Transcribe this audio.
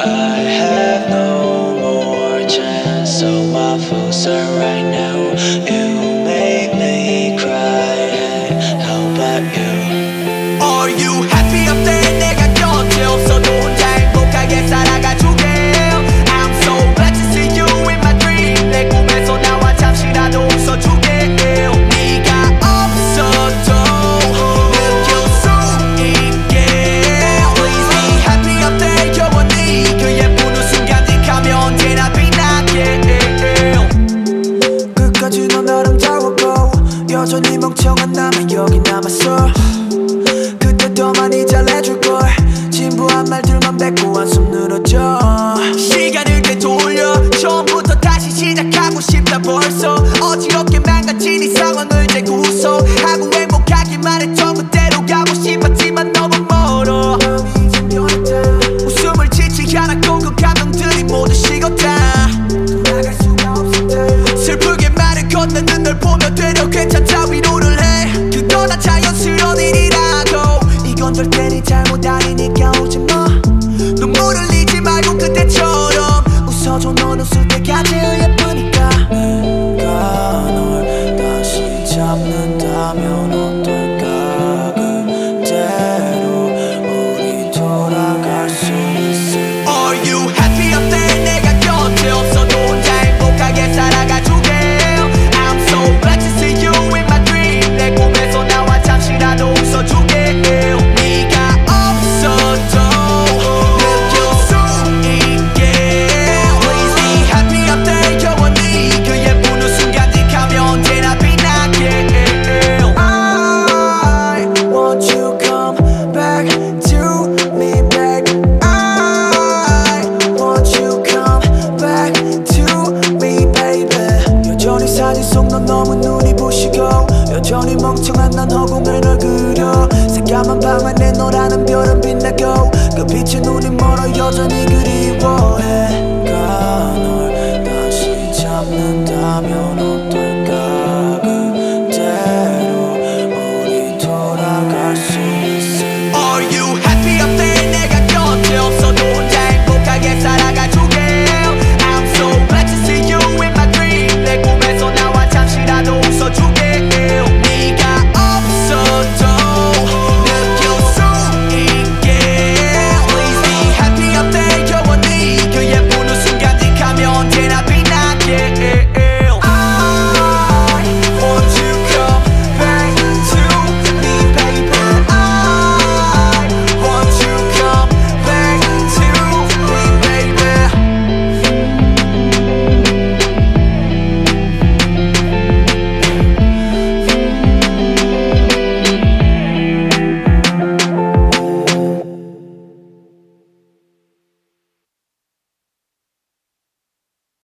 I have no more chance, so my fools are right now. You make me cry. How about you? Are you 여기 남았어. 그때 더 많이 잘해줄걸. 진부한 말들만 뱉고 한숨 늘어져. 시간을 되돌려. 처음부터 다시 시작하고 싶다 벌써. 어지럽게 망가진 이 상황을 재구성 하고 행복하기만 했던 그대로 가고 싶었지만 너무 멀어. 웃음을 지치 않았고 그 감동들이 모두 식었다. 나갈 수가 없었다. 슬프게 말을 건네는 잘못 아니니까 울지마. 눈물을 흘리지 말고 그때처럼. 웃어줘 넌 웃을 때까지 계속 넌 너무 눈이 부시고 여전히 멍청한 난 허공을 널 그려 새까만 밤 안에 너라는 별은 빛나고 그 빛의 눈이 멀어 여전히 그리워해. 가 널 다시 잡는다면